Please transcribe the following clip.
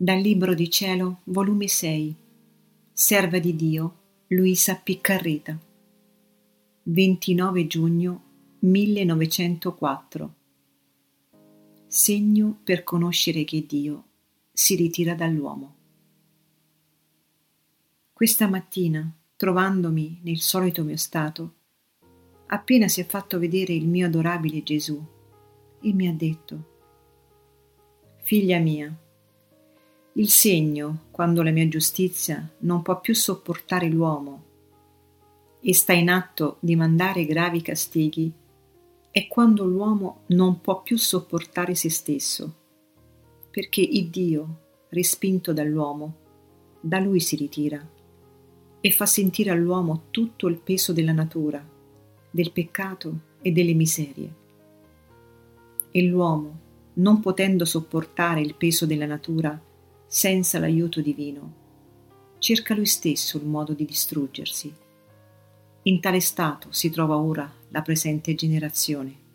Dal Libro di Cielo, volume 6, Serva di Dio, Luisa Piccarreta, 29 giugno 1904. Segno per conoscere che Dio si ritira dall'uomo. Questa mattina, trovandomi nel solito mio stato, appena si è fatto vedere il mio adorabile Gesù, e mi ha detto, Figlia mia, il segno, quando la mia giustizia non può più sopportare l'uomo e sta in atto di mandare gravi castighi, è quando l'uomo non può più sopportare se stesso, perché il Dio, respinto dall'uomo, da lui si ritira e fa sentire all'uomo tutto il peso della natura, del peccato e delle miserie. E l'uomo, non potendo sopportare il peso della natura, senza l'aiuto divino, cerca lui stesso il modo di distruggersi. In tale stato si trova ora la presente generazione.